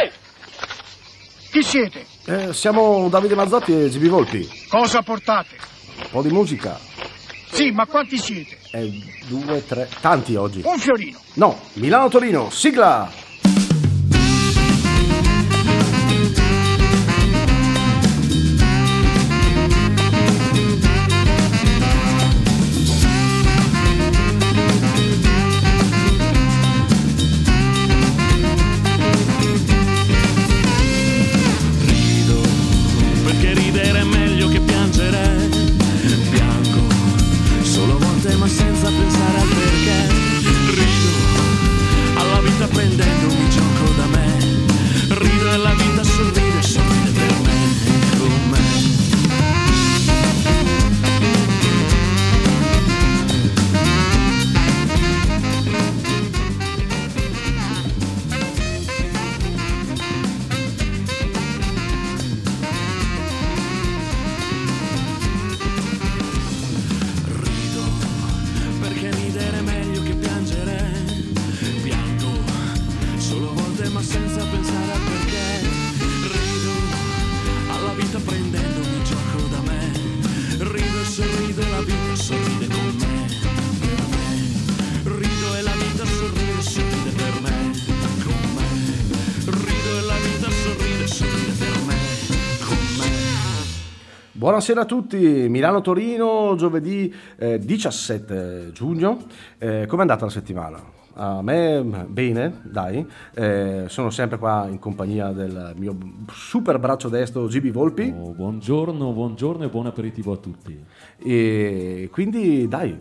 Ehi! Chi siete? Eh, siamo Davide Mazzotti e GB Volpi. Cosa portate? Un po' di musica. Sì, ma quanti siete? Eh, due, tre, tanti oggi. Un fiorino. No, Milano-Torino, sigla! Buonasera a tutti, Milano-Torino, giovedì eh, 17 giugno. Eh, Com'è andata la settimana? A me bene, dai. Eh, sono sempre qua in compagnia del mio super braccio destro GB Volpi. Oh, buongiorno, buongiorno e buon aperitivo a tutti. E quindi dai,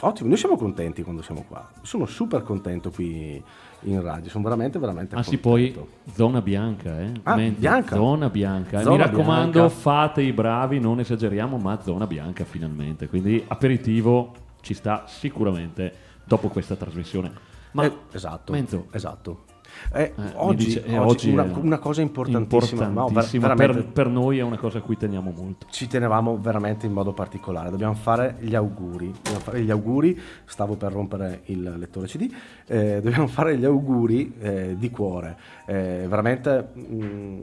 ottimo, noi siamo contenti quando siamo qua. Sono super contento qui in radio, sono veramente, veramente Ah sì, contento. poi zona bianca, eh? Ah, bianca. Zona bianca. Zona Mi raccomando, bianca. fate i bravi, non esageriamo, ma zona bianca finalmente. Quindi aperitivo ci sta sicuramente dopo questa trasmissione. Ma Eh, esatto, Menzo, esatto. Eh, eh, mi oggi, dice- eh, oggi una, è una cosa importantissima, no, importantissima, veramente per, per noi è una cosa a cui teniamo molto. ci tenevamo veramente in modo particolare. Dobbiamo fare gli auguri. Dobbiamo fare gli auguri. Stavo per rompere il lettore CD. eh, dobbiamo fare gli auguri eh, di cuore. Eh, veramente mm,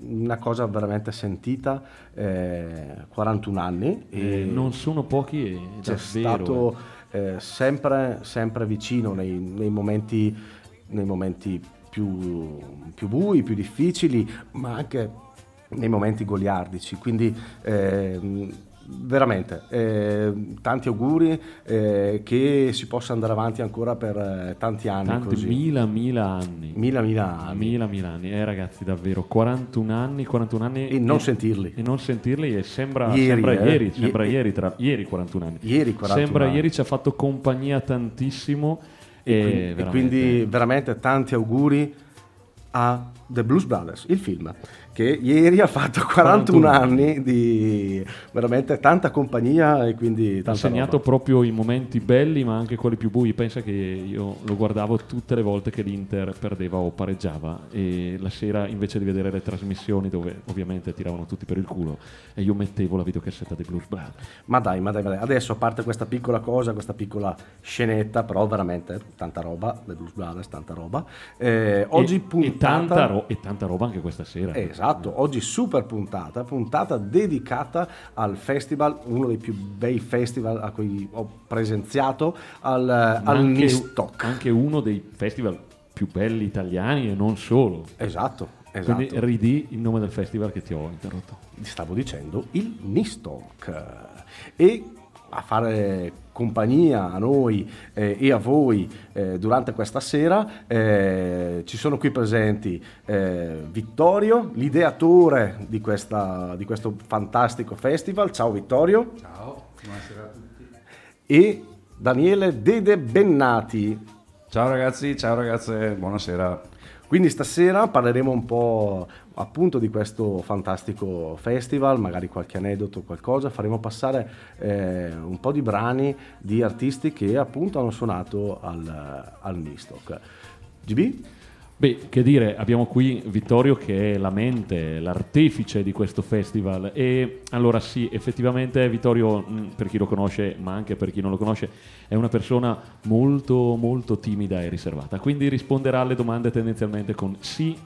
una cosa veramente sentita. eh, 41 anni. Eh, e non sono pochi e c'è davvero. stato eh, sempre, sempre vicino nei, nei momenti, nei momenti più, più bui, più difficili, ma anche nei momenti goliardici. Quindi ehm, veramente eh, tanti auguri eh, che si possa andare avanti ancora per eh, tanti anni. Tanti così. mila, mila anni. mila, mila anni. Mila, mila anni, eh ragazzi, davvero 41 anni, 41 anni E non e- sentirli. e non sentirli e sembra Ieri, sembra eh. ieri, sembra Ie- ieri, tra, ieri 41 anni. Ieri 41 sembra anni. ieri ci ha fatto compagnia tantissimo e, E, quindi, e veramente- quindi veramente tanti auguri a The Blues Brothers, il film, che ieri ha fatto 41 41 anni di veramente tanta compagnia e quindi ha segnato roba. proprio i momenti belli ma anche quelli più bui. Pensa che io lo guardavo tutte le volte che l'Inter perdeva o pareggiava e la sera invece di vedere le trasmissioni dove ovviamente tiravano tutti per il culo e io mettevo la videocassetta dei Blues Brothers. Ma dai, ma dai, ma dai, adesso a parte questa piccola cosa, questa piccola scenetta, però veramente tanta roba, The Blues Brothers, tanta roba. Eh, oggi e, puntata... e tanta, ro- e tanta roba anche questa sera. Eh, Esatto, oggi super puntata, puntata dedicata al festival, uno dei più bei festival a cui ho presenziato, al, al anche, Nistock. anche uno dei festival più belli italiani e non solo. Esatto, esatto. Quindi ridi il nome del festival che ti ho interrotto. Stavo dicendo il Nistock. E a fare compagnia a noi eh, e a voi eh, durante questa sera eh, ci sono qui presenti eh, Vittorio, l'ideatore di, questa- di questo fantastico festival. Ciao Vittorio. Ciao, buonasera a tutti. E Daniele Dede Bennati. Ciao ragazzi, ciao ragazze, buonasera. Quindi stasera parleremo un po' appunto di questo fantastico festival, magari qualche aneddoto, qualcosa, faremo passare eh, un po' di brani di artisti che appunto hanno suonato al, al Nistock. GB? Beh, che dire, abbiamo qui Vittorio che è la mente, l'artefice di questo festival e allora sì, effettivamente Vittorio, mh, per chi lo conosce, ma anche per chi non lo conosce, è una persona molto molto timida e riservata, quindi risponderà alle domande tendenzialmente con sì,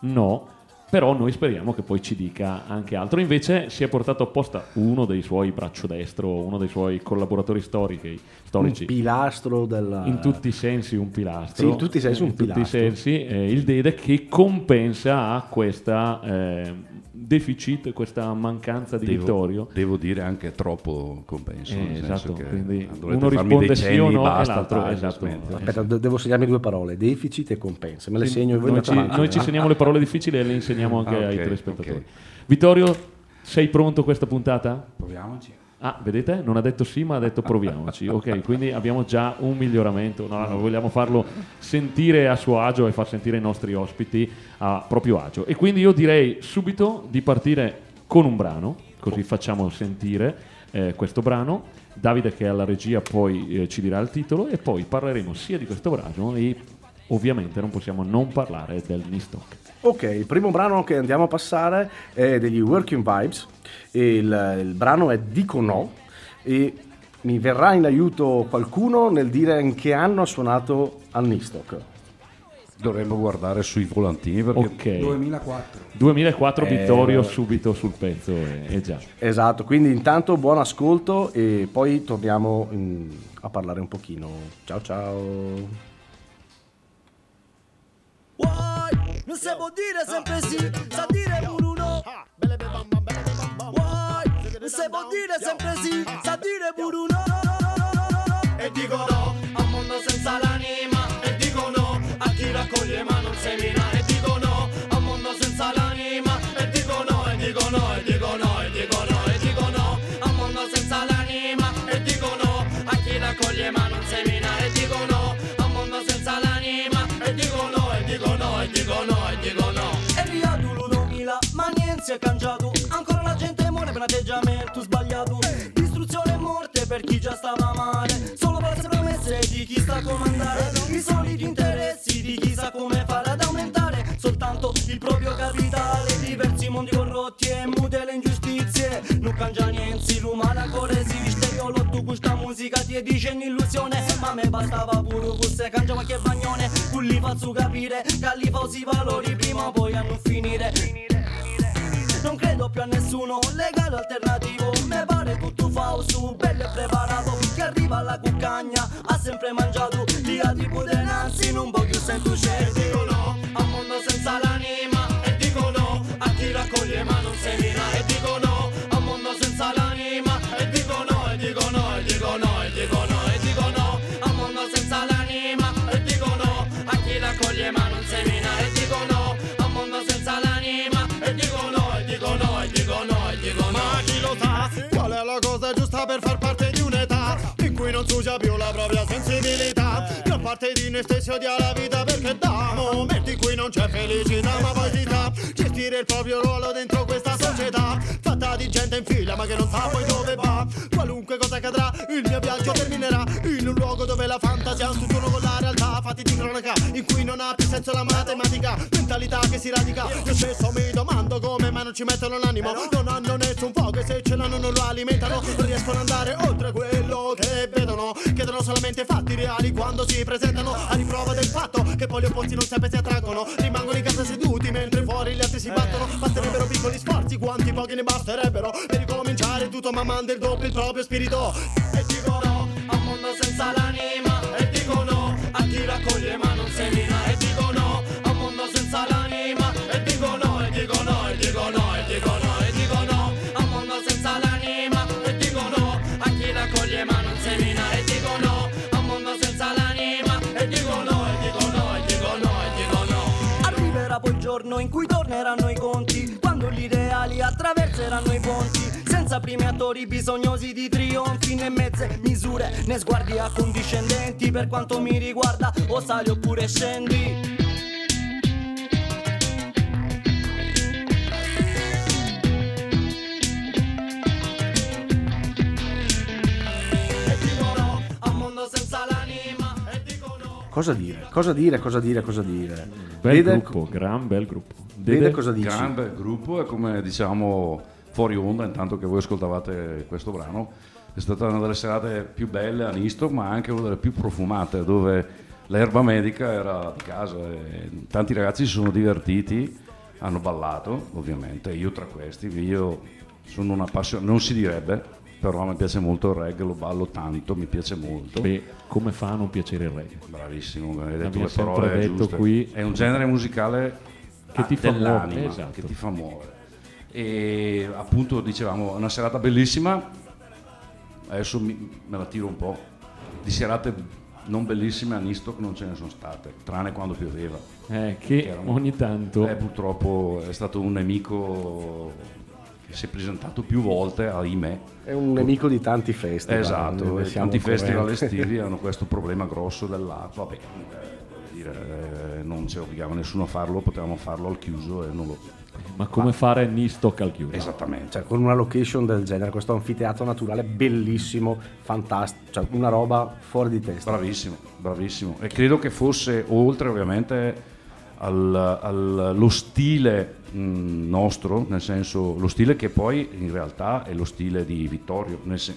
no, però noi speriamo che poi ci dica anche altro. Invece si è portato apposta uno dei suoi braccio destro, uno dei suoi collaboratori storici, storici Un pilastro della... in tutti i sensi un pilastro. Sì, in tutti i sensi un In tutti i pilastro. sensi, eh, il Dede che compensa a questa eh, deficit, questa mancanza di Devo, Vittorio. devo dire anche troppo compenso. Eh, nel senso esatto, che quindi uno risponde sì o no e basta, l'altro- taglio, esatto. smetto. Aspetta, de- devo segnarmi due parole, deficit e compensa. Me le Sì, segno e voi noi, ci, noi ci eh? segniamo le parole difficili e le insegniamo anche Ah, ai ok, telespettatori. ok. Vittorio, sei pronto a questa puntata? Proviamoci. Ah, vedete? Non ha detto sì, ma ha detto proviamoci. Ok, quindi abbiamo già un miglioramento. No, no, vogliamo farlo sentire a suo agio e far sentire i nostri ospiti a proprio agio. E quindi io direi subito di partire con un brano, così facciamo sentire eh, questo brano. Davide che è alla regia poi eh, ci dirà il titolo e poi parleremo sia di questo brano e ovviamente non possiamo non parlare del Nistok. Ok, il primo brano che andiamo a passare è degli Working Vibes. Il, il brano è Dico No e mi verrà in aiuto qualcuno nel dire in che anno ha suonato al Nistock. Dovremmo guardare sui volantini perché Ok. 2004. 2004 Eh, Vittorio subito sul pezzo e, e già. Esatto, quindi intanto buon ascolto e poi torniamo in- a parlare un pochino. Ciao ciao. Why? Non si può dire sempre sì, sa dire pure uno. Why? Non si può dire sempre sì, sa dire pure uno. E dico no a mondo senza l'anima. E dico no a chi raccoglie ma non semina per chi già stava male. Solo false promesse di chi sta a comandare. I soliti interessi di chi sa come fare ad aumentare. Soltanto il proprio capitale. Diversi mondi corrotti e mute le ingiustizie. Non cangia niente, l'umana ancora esiste. Io lotto questa musica ti dice un'illusione. Ma a me bastava pure questo cangia qualche bagnone. Tu li faccio capire che li falsi valori prima o poi hanno finire. Non credo più a nessuno. Legale alternativo Me pare tutto falso, bello e preparato Chi arriva alla cuccagna. Ha sempre mangiato di pudenanzi non voglio sento scelti dico no. A mondo senza l'anima E dico no. A chi raccoglie ma non semina la cosa giusta per far parte di un'età in cui non si usa più la propria sensibilità? Di noi stessi odia la vita perché da momenti cui non c'è felicità ma sa gestire il proprio ruolo dentro questa società fatta di gente in fila ma che non sa poi dove va. Qualunque cosa accadrà, il mio viaggio terminerà in un luogo dove la fantasia ha un tutt'uno con la realtà, fatti di cronaca in cui non ha più senso la matematica, mentalità che si radica. Io stesso mi domando come mai non ci mettono l'animo, non hanno nessun fuoco e se ce l'hanno non lo alimentano, non riescono ad andare oltre quello che vedono, chiedono solamente fatti reali quando si presentano a riprova del fatto che poi opposti non sempre si attraggono, rimangono in casa seduti mentre fuori gli altri si battono, basterebbero piccoli sforzi, quanti pochi ne basterebbero per ricominciare tutto mamando il doppio il proprio spirito. E dico no a un mondo senza l'anima E dico no a chi raccoglie ma non semina giorno in cui torneranno i conti Quando gli ideali attraverseranno i ponti. Senza primi attori bisognosi di trionfi Né mezze misure né sguardi accondiscendenti Per quanto mi riguarda o sali oppure scendi Cosa dire? Cosa dire? Cosa dire? Cosa dire? Bel Dede, gruppo, gran bel gruppo. Dede, Dede, cosa dici? Gran bel gruppo e come diciamo fuori onda, intanto che voi ascoltavate questo brano, è stata una delle serate più belle a Nisto, ma anche una delle più profumate, dove l'erba medica era di casa e tanti ragazzi si sono divertiti, hanno ballato ovviamente, io tra questi, io sono un appassionato, non si direbbe, però mi piace molto il reggae, lo ballo tanto, mi piace molto. Beh, come fa a non piacere il reggae? Bravissimo, hai detto le parole detto giuste. qui. È un genere musicale Che ti fa muovere, esatto. che ti fa muovere. E appunto dicevamo, una serata bellissima, adesso mi- me la tiro un po', di serate non bellissime a Nistoc non ce ne sono state, tranne quando pioveva. Eh, che Era un- ogni tanto... Eh, purtroppo è stato un nemico che si è presentato più volte, ahimè. È un nemico di tanti festival. Esatto, e siamo tanti festival estivi hanno questo problema grosso dell'acqua. Eh, voglio dire, eh, non ci obbligava nessuno a farlo, potevamo farlo al chiuso e non lo. Ma come fare Nistoc al chiuso? Esattamente. Cioè, con una location del genere, questo anfiteatro naturale bellissimo, fantastico, cioè una roba fuori di testa. Bravissimo, bravissimo. E credo che fosse oltre ovviamente al- al- allo stile mh, nostro, nel senso lo stile che poi in realtà è lo stile di Vittorio. nel sen-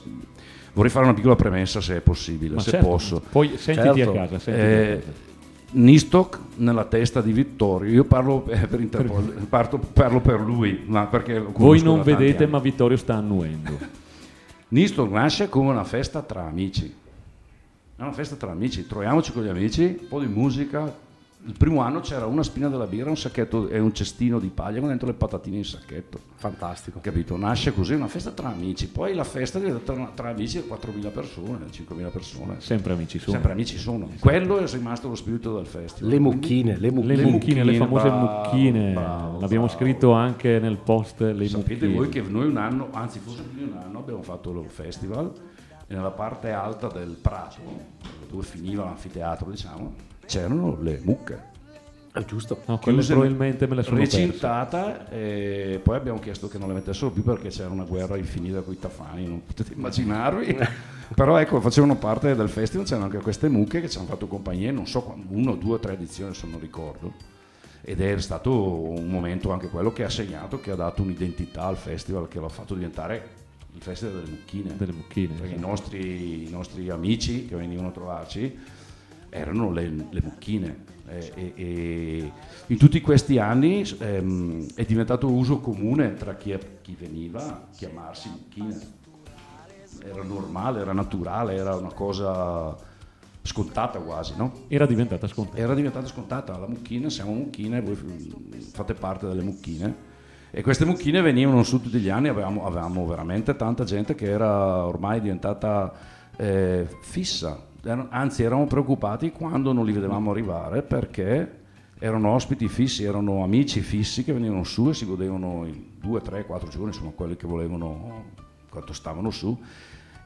vorrei fare una piccola premessa se è possibile, Ma se certo, posso. Poi sentiti Certo. a casa, sentiti Eh, a casa. Nistoc nella testa di Vittorio, io parlo eh, per, interpol- parto- parlo per lui, ma perché Voi non vedete, anni. ma Vittorio sta annuendo. Nistoc nasce come una festa tra amici. È una festa tra amici, troviamoci con gli amici, un po' di musica. Il primo anno c'era una spina della birra, un sacchetto e un cestino di paglia con dentro le patatine in sacchetto. Fantastico. Capito? Nasce così, una festa tra amici. Poi la festa diventa tra, tra amici 4.000 persone, 5.000 persone. Sempre amici sono. Sempre amici sono. Quello è rimasto lo spirito del festival. Le mucchine, le mucchine. Le mucchine, le famose bravo, mucchine. bravo, L'abbiamo bravo. scritto anche nel post le Sapete mucchine. voi che noi un anno, anzi forse più di un anno, abbiamo fatto il festival e nella parte alta del prato, dove finiva l'anfiteatro, diciamo, c'erano le mucche. È giusto. No, quelle chiuse, probabilmente me le sono recintata e poi abbiamo chiesto che non le mettessero più perché c'era una guerra infinita con i tafani, non potete immaginarvi. Però ecco, facevano parte del festival, c'erano anche queste mucche che ci hanno fatto compagnia, non so, quando, uno, due o tre edizioni se non ricordo. Ed è stato un momento anche quello che ha segnato, che ha dato un'identità al festival, che l'ha fatto diventare il festival delle mucchine. Delle mucchine. Perché i esatto. nostri, i nostri amici che venivano a trovarci erano le, le mucchine. E, e- e in tutti questi anni ehm, è diventato uso comune tra chi, chi veniva chiamarsi mucchine. Era normale, era naturale, era una cosa scontata quasi, no? Era diventata scontata. Era diventata scontata, la mucchina, siamo mucchine, voi f- fate parte delle mucchine. E queste mucchine venivano su tutti gli anni, avevamo, avevamo veramente tanta gente che era ormai diventata eh, fissa, anzi eravamo preoccupati quando non li vedevamo arrivare perché erano ospiti fissi, erano amici fissi che venivano su e si godevano in due, tre, quattro giorni, insomma quelli che volevano, quanto stavano su.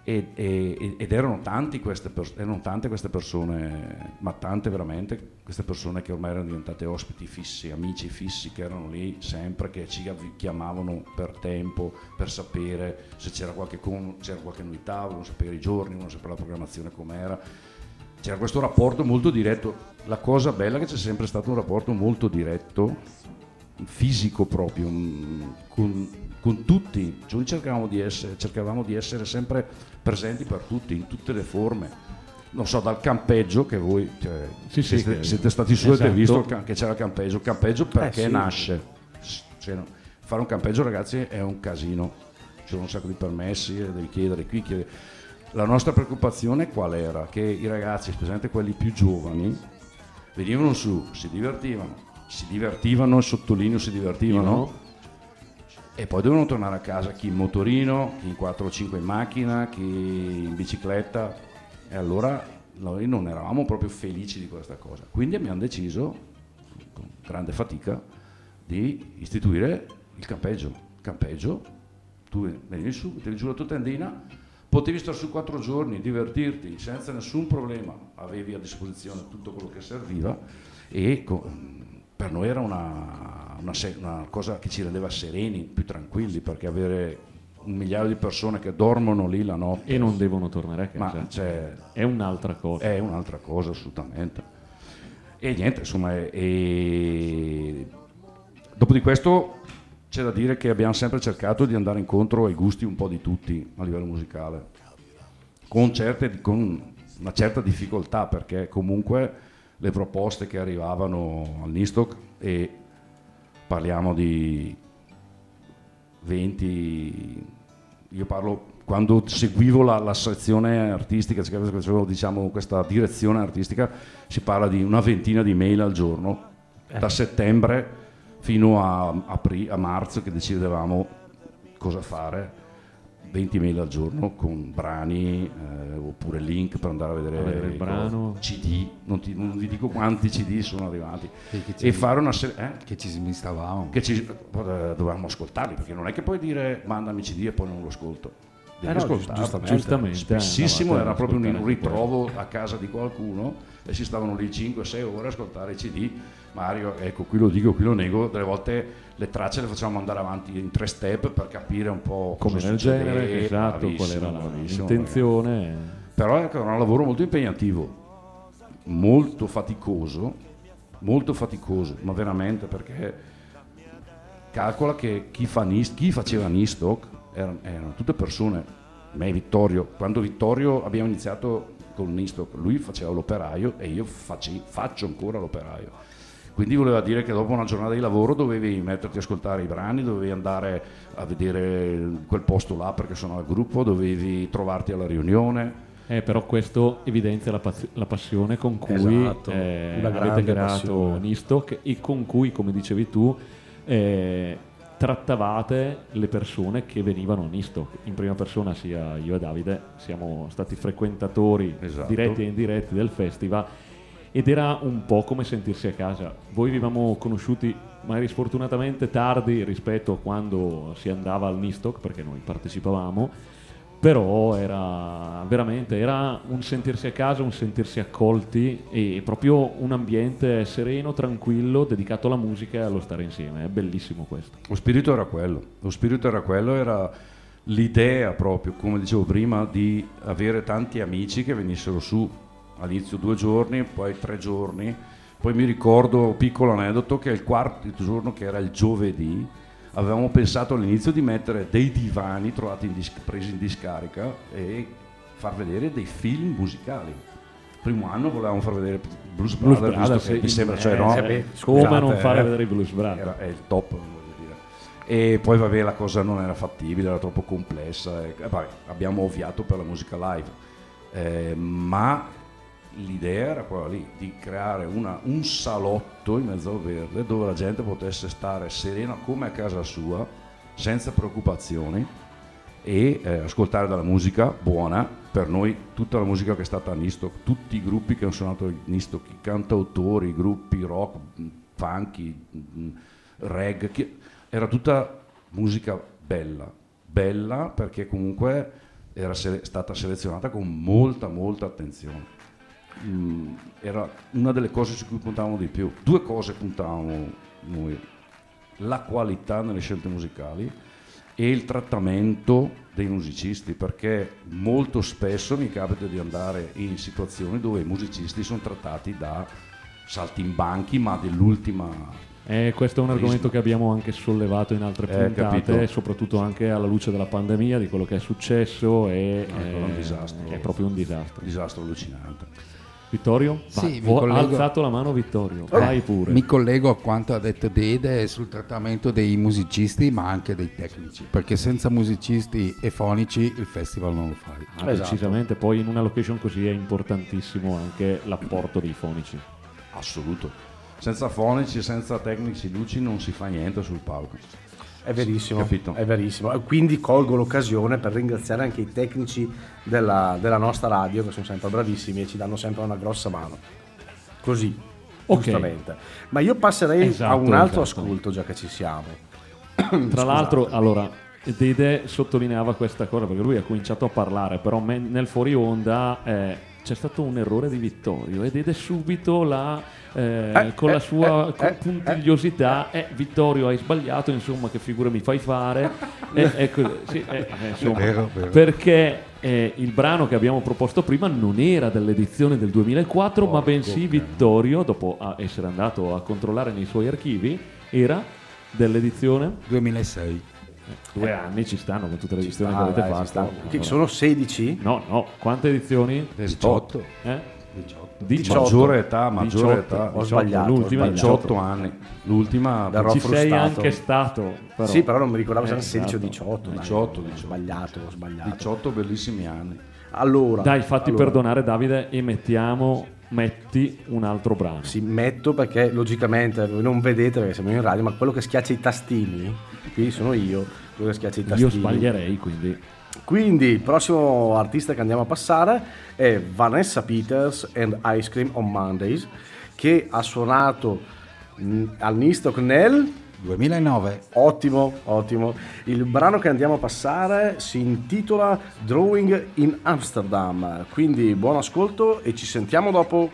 E- e- ed erano, queste erano tante queste persone, ma tante veramente, queste persone che ormai erano diventate ospiti fissi, amici fissi, che erano lì sempre, che ci chiamavano per tempo, per sapere se c'era qualche, c'era qualche novità, volevano sapere i giorni, volevano sapere la programmazione com'era. C'era questo rapporto molto diretto. La cosa bella è che c'è sempre stato un rapporto molto diretto, fisico proprio, mm, con, con tutti. Cioè, noi cercavamo di, essere, cercavamo di essere sempre presenti per tutti, in tutte le forme. Non so, dal campeggio che voi cioè, Sì, sì, siete, che- siete stati su e avete esatto. visto il ca- che c'era il campeggio. Il campeggio perché sì. nasce? Cioè, fare un campeggio, ragazzi, è un casino. Ci sono un sacco di permessi, e devi chiedere qui, chiedere. La nostra preoccupazione qual era? Che i ragazzi, specialmente quelli più giovani, venivano su, si divertivano, si divertivano, sottolineo si divertivano, e poi dovevano tornare a casa chi in motorino, chi in 4 o 5 in macchina, chi in bicicletta. E allora noi non eravamo proprio felici di questa cosa. Quindi abbiamo deciso, con grande fatica, di istituire il campeggio. Campeggio, tu venivi su, mettevi giù la tua tendina, potevi stare su quattro giorni, divertirti senza nessun problema, avevi a disposizione tutto quello che serviva e co- per noi era una, una una cosa che ci rendeva sereni, più tranquilli, perché avere un migliaio di persone che dormono lì la notte E non devono tornare a casa. ma cioè, È un'altra cosa. è un'altra cosa assolutamente. E niente, insomma, e- e dopo di questo c'è da dire che abbiamo sempre cercato di andare incontro ai gusti un po' di tutti a livello musicale, con, certe- con una certa difficoltà perché comunque le proposte che arrivavano al Nistoc e parliamo di 20 io parlo quando seguivo la, la sezione artistica facevo diciamo questa direzione artistica si parla di una ventina di mail al giorno da settembre fino a, apri- a marzo che decidevamo cosa fare 20 mail al giorno con brani eh, oppure link per andare a vedere, A vedere il i brano. CD non, ti, non vi dico quanti CD sono arrivati Che- che ci- e fare una serie eh? Che ci smistavamo. che ci, eh, dovevamo ascoltarli perché non è che puoi dire mandami CD e poi non lo ascolto devi Eh no, ascoltarlo. giustamente. Giustamente, spessissimo andavate era proprio un ascoltare ritrovo a casa di qualcuno e si stavano lì 5-6 ore a ascoltare i CD Mario ecco qui lo dico qui lo nego delle volte le tracce le facciamo andare avanti in tre step per capire un po' come nel genere, esatto, qual era l'intenzione. però ecco, era un lavoro molto impegnativo, molto faticoso, molto faticoso, ma veramente perché calcola che chi, fa Nis- chi faceva Nistock erano, erano tutte persone, me e Vittorio, quando Vittorio abbiamo iniziato con Nistock, lui faceva l'operaio e io face- faccio ancora l'operaio. Quindi voleva dire che dopo una giornata di lavoro dovevi metterti a ascoltare i brani, dovevi andare a vedere quel posto là perché sono al gruppo, dovevi trovarti alla riunione. Eh, però questo evidenzia la, paz- la passione con cui Esatto, eh, avete creato. Nistock e con cui, come dicevi tu, eh, trattavate le persone che venivano a Nistock. In prima persona sia io e Davide siamo stati frequentatori Esatto. diretti e indiretti del festival ed era un po' come sentirsi a casa. Voi vi avevamo conosciuti magari sfortunatamente tardi rispetto a quando si andava al Nistock perché noi partecipavamo però era veramente era un sentirsi a casa, un sentirsi accolti e proprio un ambiente sereno, tranquillo, dedicato alla musica e allo stare insieme. È bellissimo questo. Lo spirito era quello, lo spirito era quello, era l'idea proprio, come dicevo prima, di avere tanti amici che venissero su all'inizio due giorni, poi tre giorni, poi mi ricordo, piccolo aneddoto, che il quarto giorno, che era il giovedì, avevamo pensato all'inizio di mettere dei divani trovati in dis- presi in discarica e far vedere dei film musicali. Primo anno volevamo far vedere Blues Blues Brothers, Brothers, che mi sembra, eh, cioè, no? eh, come scusate, non fare eh. vedere i Blues Brothers? era, è il top voglio dire. e poi vabbè la cosa non era fattibile era troppo complessa e vabbè, abbiamo ovviato per la musica live Eh, ma l'idea era quella lì di creare una- un salotto in mezzo al verde dove la gente potesse stare serena come a casa sua senza preoccupazioni e eh, ascoltare della musica buona. Per noi tutta la musica che è stata a Nistock tutti i gruppi che hanno suonato a Nistock i cantautori i gruppi rock funky chi- era tutta musica bella. Bella perché comunque era sele- stata selezionata con molta molta attenzione Mm, era una delle cose su cui puntavamo di più due cose puntavamo noi la qualità nelle scelte musicali e il trattamento dei musicisti, perché molto spesso mi capita di andare in situazioni dove i musicisti sono trattati da saltimbanchi, ma dell'ultima... Eh, questo è un argomento che abbiamo anche sollevato in altre Eh, puntate, capito. soprattutto anche alla luce della pandemia, di quello che è successo e Ecco, è un eh, disastro. è proprio un disastro. disastro allucinante. Vittorio? Sì, ha collego- alzato la mano Vittorio, Eh, vai pure. Mi collego a quanto ha detto Dede sul trattamento dei musicisti, ma anche dei tecnici, perché senza musicisti e fonici il festival non lo fai. Ah, Esatto. Decisamente, poi in una location così è importantissimo anche l'apporto dei fonici. Assoluto. Senza fonici, senza tecnici luci non si fa niente sul palco. È verissimo, Capito. è verissimo. Quindi colgo l'occasione per ringraziare anche i tecnici della, della nostra radio che sono sempre bravissimi e ci danno sempre una grossa mano. Così, Ok. giustamente. Ma io passerei Esatto, a un altro esatto. ascolto già che ci siamo. Tra l'altro, allora, Dede sottolineava questa cosa perché lui ha cominciato a parlare, però nel fuori onda eh, c'è stato un errore di Vittorio e Dede subito la, eh, Eh, con la eh, sua eh, eh, puntigliosità, eh, Vittorio hai sbagliato, insomma, che figura mi fai fare? Eh, ecco, sì, eh, eh, insomma, Vero, vero. Perché eh, il brano che abbiamo proposto prima non era dell'edizione del 2004, ma bensì Vittorio, dopo essere andato a controllare nei suoi archivi, era dell'edizione 2006. Due anni ci stanno con tutte le edizioni che avete dai, fatto. Che sono 16? No, no, quante edizioni? 18. Eh? 18. Maggiore età, maggiore 18. età. Ho sbagliato, l'ultima sbagliato. 18 anni. L'ultima Darò Ci sei frustato. anche stato. Però. Sì, però non mi ricordavo se Eh, erano 16 o esatto. 18. dai. 18, Ho 18. sbagliato, ho sbagliato. 18 bellissimi anni. Allora, Dai, fatti allora, perdonare Davide e mettiamo, metti un altro brano. Sì, metto perché logicamente voi non vedete perché siamo in radio, ma quello che schiaccia i tastini, qui sono io, quello che schiaccia i tastini. Io sbaglierei, quindi Quindi il prossimo artista che andiamo a passare è Vanessa Peters and Ice Cream on Mondays, che ha suonato al Nistock nel 2009. Ottimo, ottimo. Il brano che andiamo a passare si intitola Drawing in Amsterdam. Quindi buon ascolto e ci sentiamo dopo.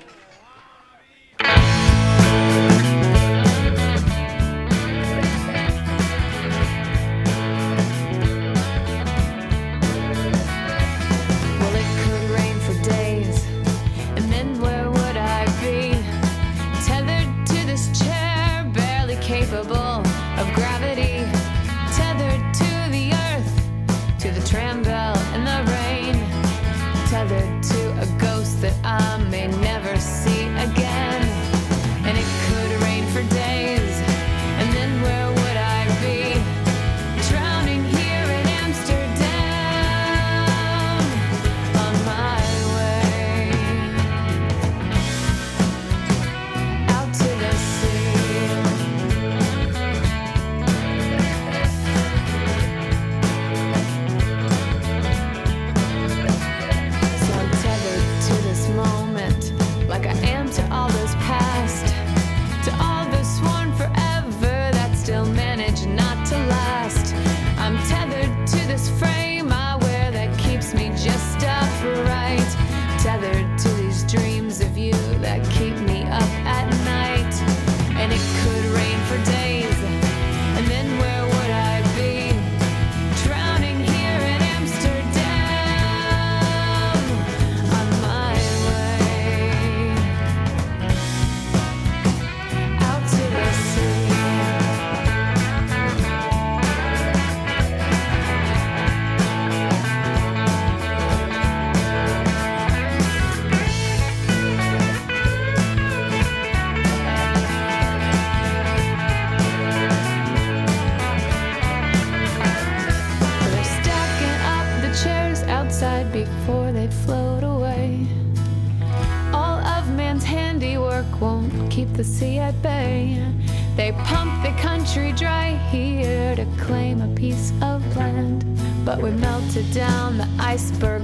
Piece of land. But we melted down, the iceberg's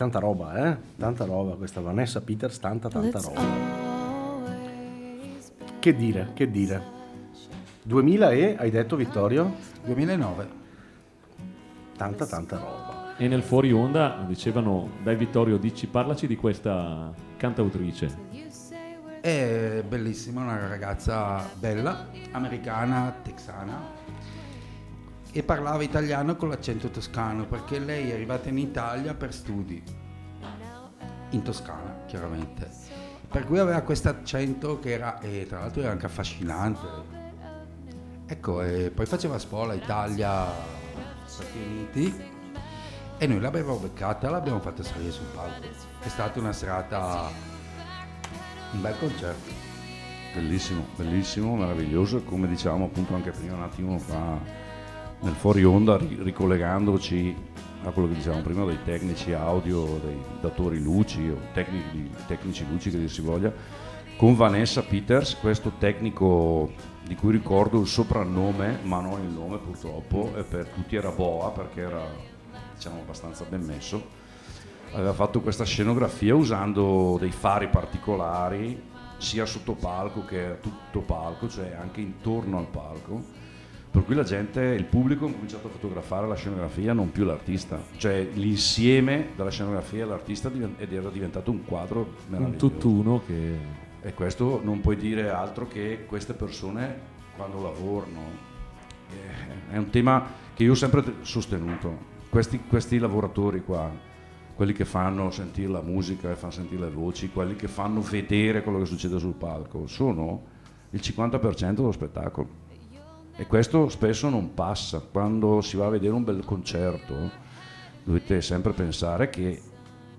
tanta roba, eh? Tanta roba questa Vanessa Peters, tanta tanta Let's roba. Che dire, che dire. 2000 e, hai detto Vittorio? 2009. Tanta tanta roba. E nel fuori onda dicevano, dai Vittorio, dici, parlaci di questa cantautrice. È bellissima, una ragazza bella, americana, texana e parlava italiano con l'accento toscano perché lei è arrivata in Italia per studi, in Toscana chiaramente. Per cui aveva questo accento che era, e tra l'altro era anche affascinante. Ecco, e poi faceva spola Italia, Stati Uniti e noi l'abbiamo beccata l'abbiamo fatta salire sul palco. È stata una serata, un bel concerto. Bellissimo, bellissimo, meraviglioso, come dicevamo appunto anche prima un attimo fa nel fuori onda, ri- ricollegandoci a quello che dicevamo prima dei tecnici audio, dei datori luci o tecnici, tecnici luci che dir si voglia, con Vanessa Peters, questo tecnico di cui ricordo il soprannome, ma non il nome purtroppo, e per tutti era Boa perché era diciamo abbastanza ben messo. Aveva fatto questa scenografia usando dei fari particolari sia sotto palco che a tutto palco, cioè anche intorno al palco. Per cui la gente, il pubblico ha cominciato a fotografare la scenografia, non più l'artista. Cioè l'insieme della scenografia e l'artista era diventato un quadro Un meraviglioso. tutt'uno che... E questo non puoi dire altro che queste persone quando lavorano. eh, È un tema che io ho sempre te- sostenuto. Questi, questi lavoratori qua, quelli che fanno sentire la musica e fanno sentire le voci, quelli che fanno vedere quello che succede sul palco, sono il 50% dello spettacolo. E questo spesso non passa. Quando si va a vedere un bel concerto, dovete sempre pensare che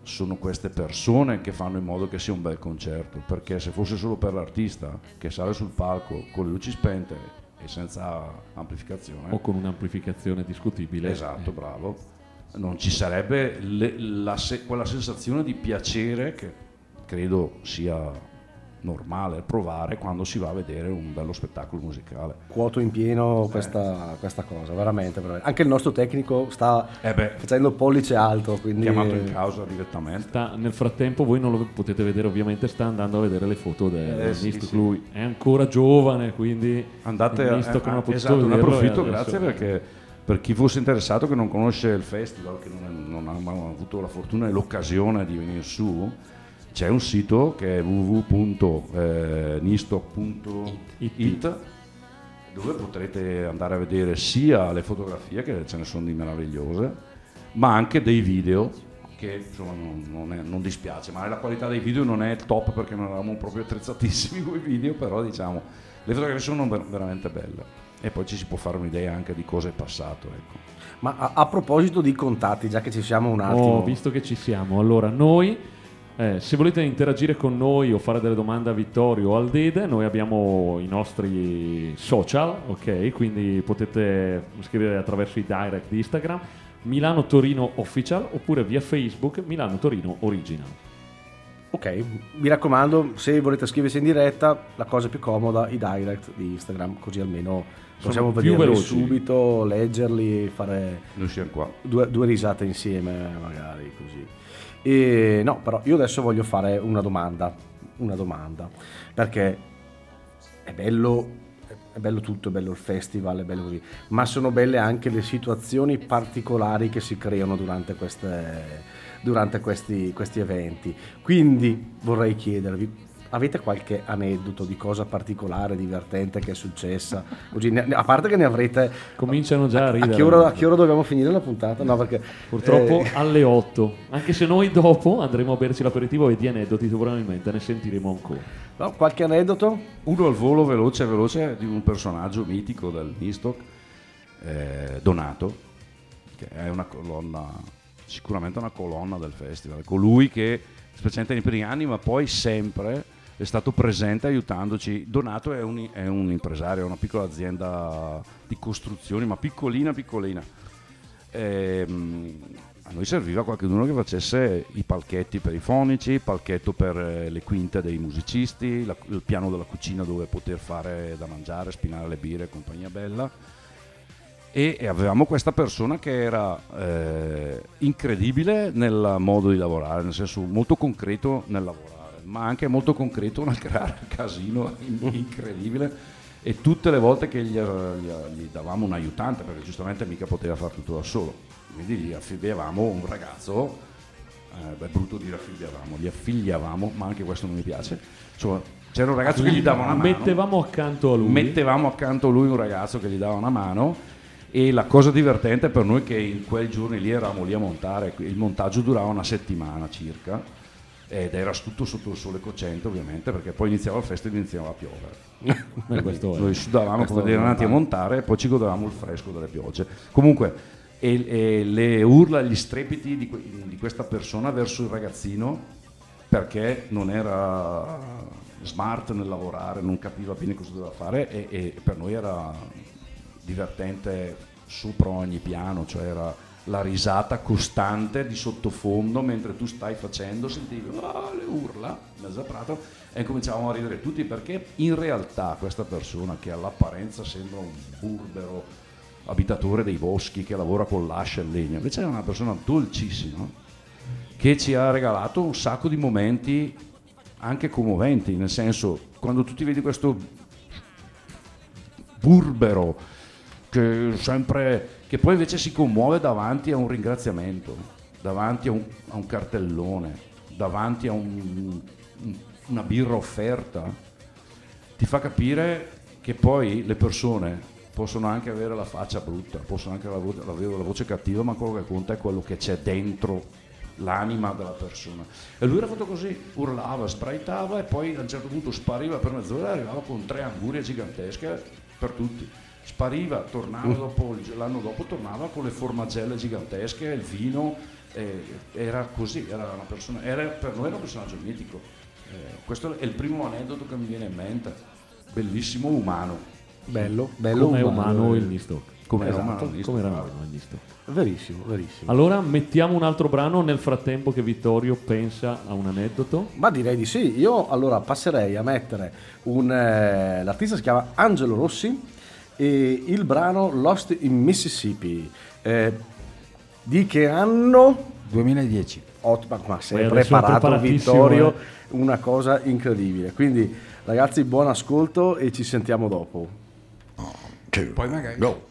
sono queste persone che fanno in modo che sia un bel concerto, perché se fosse solo per l'artista che sale sul palco con le luci spente e senza amplificazione, o con un'amplificazione discutibile. esatto, bravo, non ci sarebbe le- la quella sensazione di piacere che credo sia normale provare quando si va a vedere un bello spettacolo musicale. Quoto in pieno questa, questa cosa, veramente, veramente. Anche il nostro tecnico sta Eh beh, facendo pollice alto, quindi... chiamato in causa direttamente. Sta- nel frattempo voi non lo potete vedere ovviamente sta andando a vedere le foto del Eh, sì, sì. lui è ancora giovane quindi Andate a, Nisto che non ha a- potuto esatto, ne approfitto, grazie perché per chi fosse interessato che non conosce il festival, che non, è- non ha mai avuto la fortuna e l'occasione di venire su, c'è un sito che è www.nisto.it dove potrete andare a vedere sia le fotografie, che ce ne sono di meravigliose, ma anche dei video che insomma non, non è- non dispiace, ma la qualità dei video non è top perché non eravamo proprio attrezzatissimi con i video, però diciamo le fotografie sono ver- veramente belle e poi ci si può fare un'idea anche di cosa è passato. Ecco. Ma a, a proposito di contatti, già che ci siamo un attimo... Oh, visto che ci siamo, allora noi, eh, se volete interagire con noi o fare delle domande a Vittorio o al Dede, noi abbiamo i nostri social, ok? Quindi potete scrivere attraverso i direct di Instagram, Milano Torino Official oppure via Facebook Milano Torino Original. Ok, mi raccomando, se volete scriversi in diretta, la cosa più comoda, i direct di Instagram, così almeno possiamo vederli subito, leggerli, fare due, due risate insieme, magari così. E, no, però io adesso voglio fare una domanda, una domanda, perché è bello, è bello tutto, è bello il festival, è bello così, ma sono belle anche le situazioni particolari che si creano durante, queste, durante questi, questi eventi. Quindi vorrei chiedervi, avete qualche aneddoto di cosa particolare, divertente che è successa? A parte che ne avrete... Cominciano già a A ridere. che, ora, a che ora dobbiamo finire la puntata? No, perché... Purtroppo eh, alle 8, anche se noi dopo andremo a berci l'aperitivo e di aneddoti probabilmente ne sentiremo ancora. no, qualche aneddoto? Uno al volo veloce veloce di un personaggio mitico del Nistoc, eh, Donato, che è una colonna, sicuramente una colonna del festival, colui che, specialmente nei primi anni, ma poi sempre è stato presente aiutandoci. Donato è un, è un impresario, è una piccola azienda di costruzioni, ma piccolina, piccolina. Ehm, a noi serviva qualcuno che facesse i palchetti per i fonici, il palchetto per eh, le quinte dei musicisti, la- il piano della cucina dove poter fare da mangiare, spinare le birre e compagnia bella. e, e avevamo questa persona che era eh, incredibile nel modo di lavorare, nel senso molto concreto nel lavorare, ma anche molto concreto creare casino in- incredibile. E tutte le volte che gli, gli- gli davamo un aiutante, perché giustamente mica poteva fare tutto da solo, quindi gli affibbiavamo un ragazzo, eh, è brutto dire affibbiavamo, gli affiliavamo, ma anche questo non mi piace. Insomma, c'era un ragazzo che gli dava una mano Mettevamo accanto a lui. mettevamo accanto a lui un ragazzo che gli dava una mano e la cosa divertente per noi è che in quei giorni lì eravamo lì a montare, il montaggio durava una settimana circa ed era tutto sotto il sole cocente ovviamente perché poi iniziava il festival e iniziava a piovere. Noi sudavamo come dei è renati a montare e poi ci godevamo il fresco delle piogge. Comunque, e, e le urla, gli strepiti di, di questa persona verso il ragazzino perché non era smart nel lavorare, non capiva bene cosa doveva fare e, e per noi era divertente sopra ogni piano, cioè era la risata costante di sottofondo mentre tu stai facendo, sentivi "Ah, le urla, mezzo a prato e cominciavamo a ridere tutti perché in realtà questa persona che all'apparenza sembra un burbero abitatore dei boschi che lavora con l'ascia e il legno, invece è una persona dolcissima che ci ha regalato un sacco di momenti anche commoventi, nel senso quando tu ti vedi questo burbero che sempre che poi invece si commuove davanti a un ringraziamento, davanti a un, a un cartellone, davanti a un- un- una birra offerta, ti fa capire che poi le persone possono anche avere la faccia brutta, possono anche avere la, vo- la voce cattiva, ma quello che conta è quello che c'è dentro l'anima della persona. E lui era fatto così, urlava, sbraitava e poi a un certo punto spariva per mezz'ora e arrivava con tre angurie gigantesche per tutti. Spariva, tornava dopo, il- l'anno dopo tornava con le formagelle gigantesche, il vino, eh, era così, era una persona, era, per noi era un personaggio mitico. Eh, questo è il primo aneddoto che mi viene in mente, bellissimo umano. Bello, bello Come umano, umano eh. il Nistok. Come era Esatto, umano, Come era bravo. umano il Nistok. Verissimo, verissimo. Allora mettiamo un altro brano nel frattempo che Vittorio pensa a un aneddoto. Ma direi di sì. Io allora passerei a mettere un. eh, l'artista si chiama Angelo Rossi e il brano Lost in Mississippi. Eh, di che anno? 2010. Ot- ma, ma sei preparato Vittorio, eh. una cosa incredibile. Quindi ragazzi buon ascolto e ci sentiamo dopo. Poi magari. Go.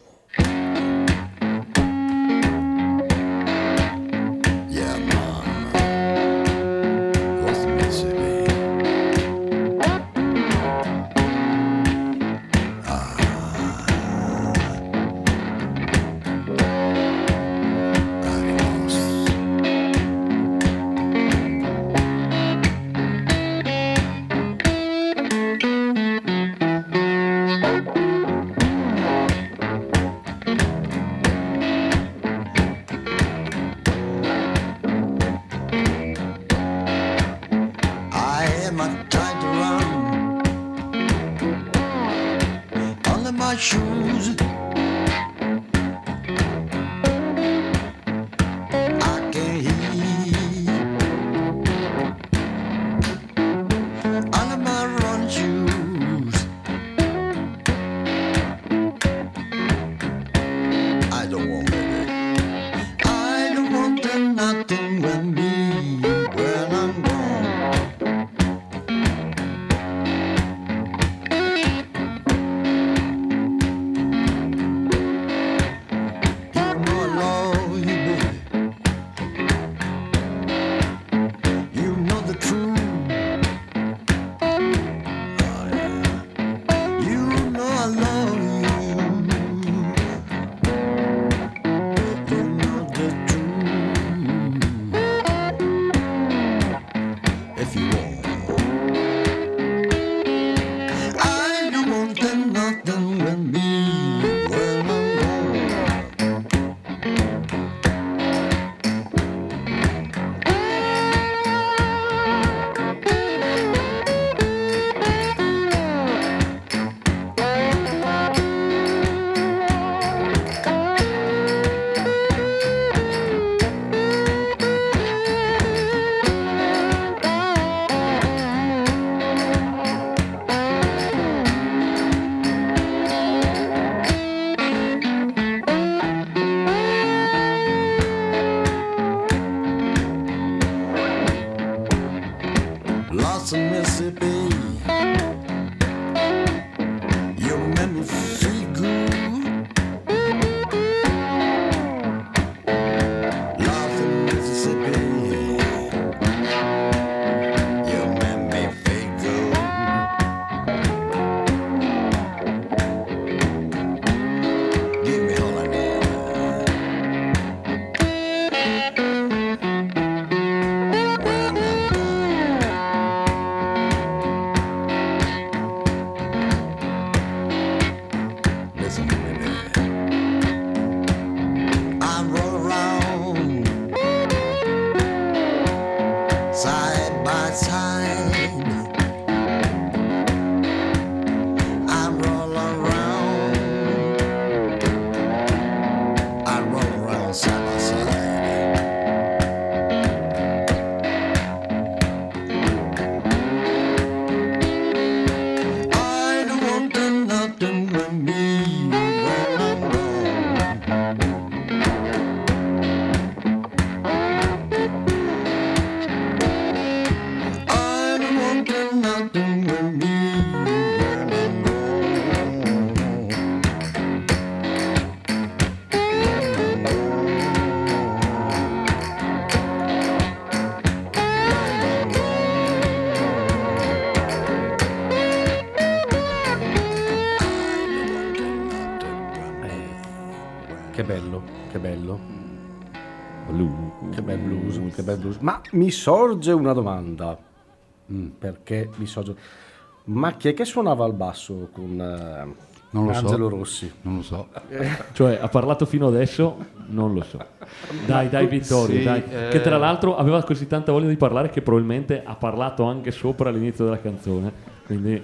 by time. Mi sorge una domanda. Mm, Perché mi sorge... Ma chi è che suonava al basso con eh, Non lo so. Angelo Rossi? Non lo so. Cioè, ha parlato fino adesso? Non lo so. Dai, dai, Vittorio, Sì, dai. eh. Che tra l'altro aveva così tanta voglia di parlare che probabilmente ha parlato anche sopra all'inizio della canzone. Quindi,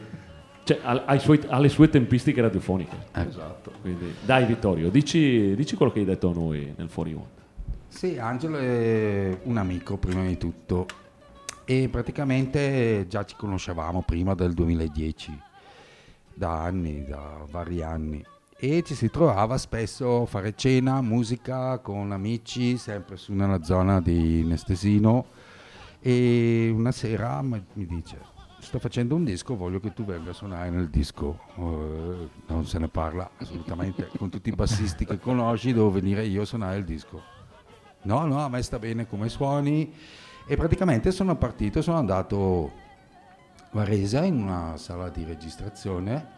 cioè, ha, suoi- ha le sue tempistiche radiofoniche. Esatto. Quindi, dai, Vittorio, dici, dici quello che hai detto a noi nel fuori onda. Sì, Angelo è un amico prima di tutto e praticamente già ci conoscevamo prima del 2010, da anni, da vari anni. E ci si trovava spesso a fare cena, musica con amici, sempre su nella zona di Nestesino. E una sera mi dice, sto facendo un disco, voglio che tu venga a suonare nel disco. Eh, non se ne parla assolutamente, con tutti i bassisti che conosci devo venire io a suonare il disco. No, no, a me sta bene come suoni. E praticamente sono partito, sono andato a Varese in una sala di registrazione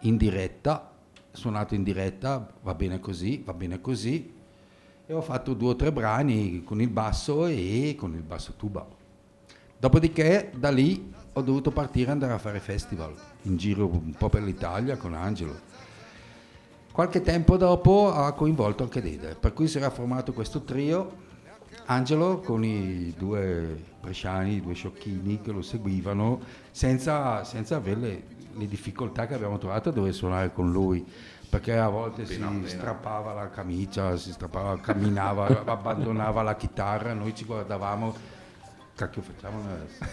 in diretta, suonato in diretta, va bene così, va bene così. E ho fatto due o tre brani con il basso e con il basso tuba. Dopodiché da lì ho dovuto partire e andare a fare festival in giro un po' per l'Italia con Angelo. Qualche tempo dopo ha coinvolto anche Dede, per cui si era formato questo trio, Angelo con i due bresciani, i due sciocchini che lo seguivano, senza, senza avere le, le difficoltà che abbiamo trovato a dover suonare con lui, perché a volte si strappava la camicia, si strappava, camminava, abbandonava la chitarra, noi ci guardavamo, cacchio facciamo,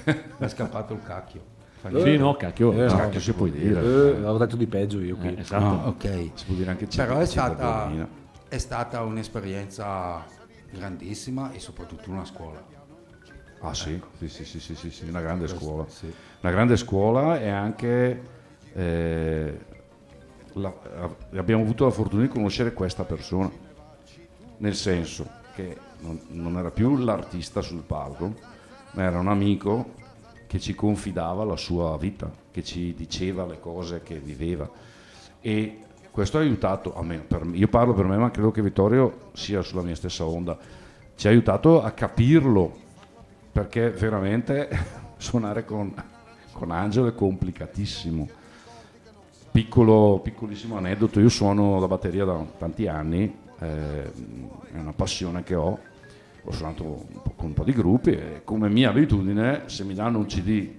mi è scappato il cacchio. Sì, no, cacchio, Eh, no, no, che si può dire. Eh, avevo detto di peggio io qui. Eh, esatto. Ah, ok. Si può dire anche Però è stata, è stata un'esperienza grandissima e soprattutto una scuola. Ah sì, sì, sì, sì, sì, sì, sì, una grande scuola. Sì. Una grande scuola e anche eh, la- abbiamo avuto la fortuna di conoscere questa persona, nel senso che non, non era più l'artista sul palco, ma era un amico che ci confidava la sua vita, che ci diceva le cose che viveva e questo ha aiutato, almeno per io parlo per me ma credo che Vittorio sia sulla mia stessa onda, ci ha aiutato a capirlo perché veramente suonare con, con Angelo è complicatissimo. Piccolo, piccolissimo aneddoto, io suono la batteria da tanti anni, eh, è una passione che ho, ho suonato con un po' di gruppi e come mia abitudine se mi danno un CD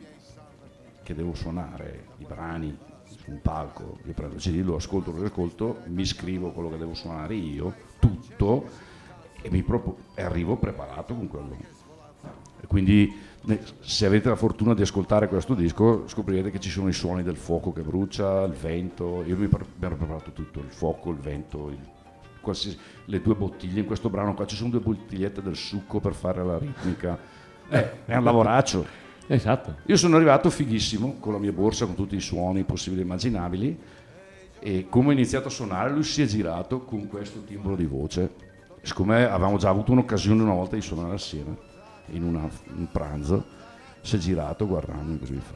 che devo suonare, i brani su un palco, io prendo il CD, lo ascolto, lo riascolto, mi scrivo quello che devo suonare io, tutto, e, propo- e arrivo preparato con quello. E quindi se avete la fortuna di ascoltare questo disco scoprirete che ci sono i suoni del fuoco che brucia, il vento, io mi, pre- mi ero preparato tutto, il fuoco, il vento, il- qualsiasi- le due bottiglie, in questo brano qua ci sono due bottigliette del succo per fare la ritmica, Eh, è un lavoraccio. Esatto. Io sono arrivato fighissimo con la mia borsa, con tutti i suoni possibili e immaginabili e come ho iniziato a suonare lui si è girato con questo timbro di voce. Siccome avevamo già avuto un'occasione una volta di suonare assieme in una- un pranzo, si è girato guardandomi così fa.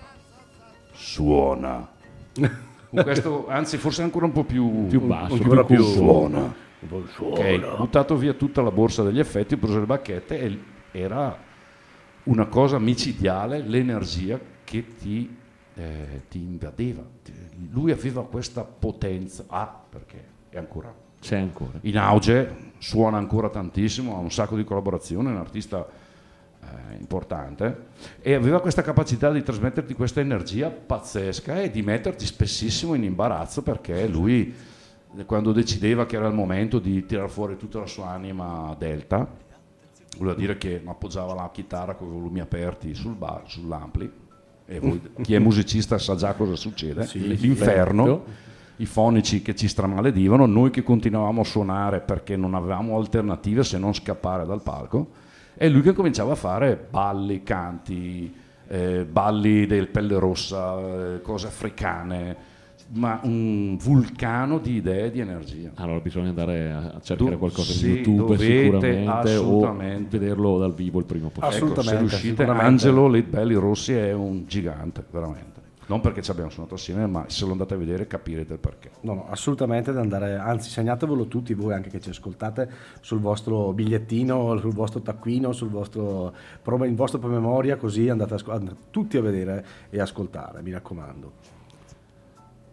Suona. Con questo, anzi forse ancora un po' più, Più basso, ancora più più cupo. suona. Ok, ho buttato via tutta la borsa degli effetti, ho preso le bacchette e era una cosa micidiale, l'energia che ti, eh, ti invadeva. Lui aveva questa potenza, ah, perché è ancora C'è ancora. in auge, suona ancora tantissimo, ha un sacco di collaborazioni, è un artista eh, importante e aveva questa capacità di trasmetterti questa energia pazzesca e di metterti spessissimo in imbarazzo perché lui quando decideva che era il momento di tirar fuori tutta la sua anima delta, voleva dire che appoggiava la chitarra con i volumi aperti sul bar, sull'ampli e voi- chi è musicista sa già cosa succede, l'inferno Vento. i fonici che ci stramaledivano, noi che continuavamo a suonare perché non avevamo alternative se non scappare dal palco, e lui che cominciava a fare balli, canti, eh, balli del pelle rossa, eh, cose africane, ma un vulcano di idee e di energia. Allora bisogna andare a cercare Du- qualcosa sì, su YouTube dovete sicuramente o vederlo dal vivo il primo possibile. Ecco, se Assolutamente, riuscite. Angelo Lead Belli Rossi è un gigante, veramente. Non perché ci abbiamo suonato assieme, ma se lo andate a vedere capirete il perché. No, no, assolutamente da andare, anzi segnatevelo tutti voi anche che ci ascoltate sul vostro bigliettino, sul vostro taccuino, sul vostro, vostro promemoria, così andate, a, andate tutti a vedere e ascoltare, mi raccomando.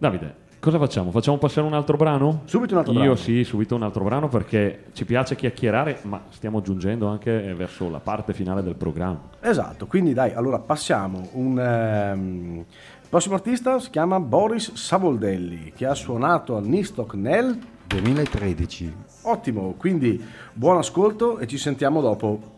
Davide, cosa facciamo? Facciamo passare un altro brano? Subito un altro Io brano. sì, subito un altro brano perché ci piace chiacchierare, ma stiamo giungendo anche verso la parte finale del programma. Esatto, quindi dai, allora passiamo. Un, ehm, il prossimo artista si chiama Boris Savoldelli, che ha suonato al Nistock nel 2013. Ottimo, quindi buon ascolto e ci sentiamo dopo.